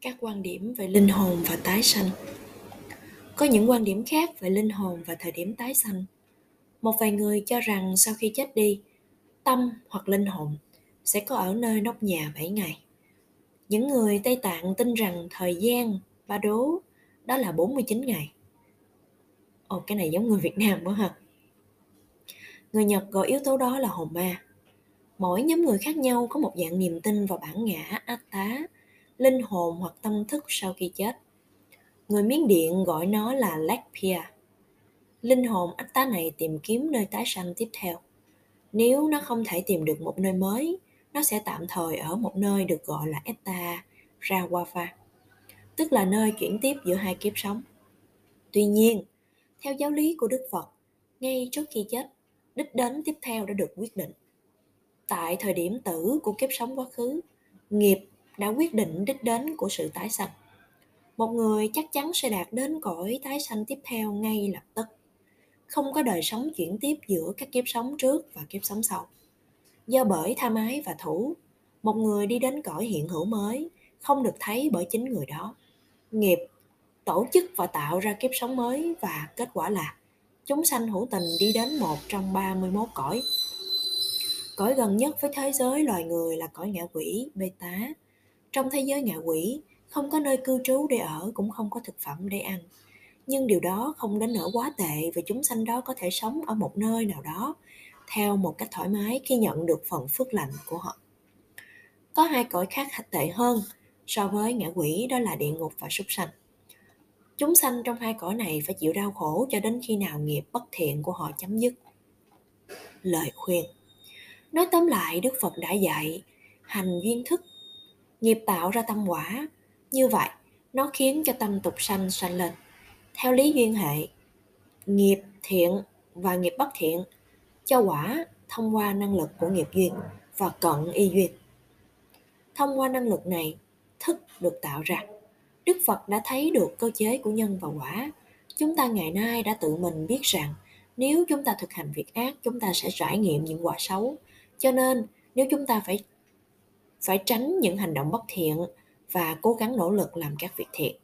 các quan điểm về linh hồn và tái sanh có những quan điểm khác về linh hồn và thời điểm tái sanh một vài người cho rằng sau khi chết đi tâm hoặc linh hồn sẽ có ở nơi nóc nhà 7 ngày. Những người Tây Tạng tin rằng thời gian ba đố đó là 49 ngày. Ồ, cái này giống người Việt Nam quá hả? Người Nhật gọi yếu tố đó là hồn ma. Mỗi nhóm người khác nhau có một dạng niềm tin vào bản ngã Atta, linh hồn hoặc tâm thức sau khi chết. Người Miến Điện gọi nó là Lakpia. Linh hồn Atta này tìm kiếm nơi tái sanh tiếp theo. Nếu nó không thể tìm được một nơi mới, nó sẽ tạm thời ở một nơi được gọi là Etta Rawafa, tức là nơi chuyển tiếp giữa hai kiếp sống. Tuy nhiên, theo giáo lý của Đức Phật, ngay trước khi chết, đích đến tiếp theo đã được quyết định. Tại thời điểm tử của kiếp sống quá khứ, nghiệp đã quyết định đích đến của sự tái sanh. Một người chắc chắn sẽ đạt đến cõi tái sanh tiếp theo ngay lập tức. Không có đời sống chuyển tiếp giữa các kiếp sống trước và kiếp sống sau. Do bởi tha mái và thủ, một người đi đến cõi hiện hữu mới không được thấy bởi chính người đó. Nghiệp tổ chức và tạo ra kiếp sống mới và kết quả là chúng sanh hữu tình đi đến một trong 31 cõi. Cõi gần nhất với thế giới loài người là cõi ngạ quỷ, bê tá. Trong thế giới ngạ quỷ, không có nơi cư trú để ở cũng không có thực phẩm để ăn. Nhưng điều đó không đến nỗi quá tệ vì chúng sanh đó có thể sống ở một nơi nào đó theo một cách thoải mái khi nhận được phần phước lành của họ. Có hai cõi khác tệ hơn so với ngạ quỷ đó là địa ngục và súc sanh. Chúng sanh trong hai cõi này phải chịu đau khổ cho đến khi nào nghiệp bất thiện của họ chấm dứt. Lời khuyên Nói tóm lại, Đức Phật đã dạy hành duyên thức, nghiệp tạo ra tâm quả. Như vậy, nó khiến cho tâm tục sanh sanh lên. Theo lý duyên hệ, nghiệp thiện và nghiệp bất thiện cho quả thông qua năng lực của nghiệp duyên và cận y duyên. Thông qua năng lực này, thức được tạo ra. Đức Phật đã thấy được cơ chế của nhân và quả. Chúng ta ngày nay đã tự mình biết rằng nếu chúng ta thực hành việc ác, chúng ta sẽ trải nghiệm những quả xấu. Cho nên, nếu chúng ta phải phải tránh những hành động bất thiện và cố gắng nỗ lực làm các việc thiện.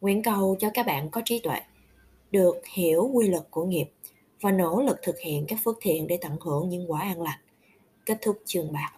Nguyện cầu cho các bạn có trí tuệ, được hiểu quy luật của nghiệp và nỗ lực thực hiện các phước thiện để tận hưởng những quả an lành. Kết thúc chương 3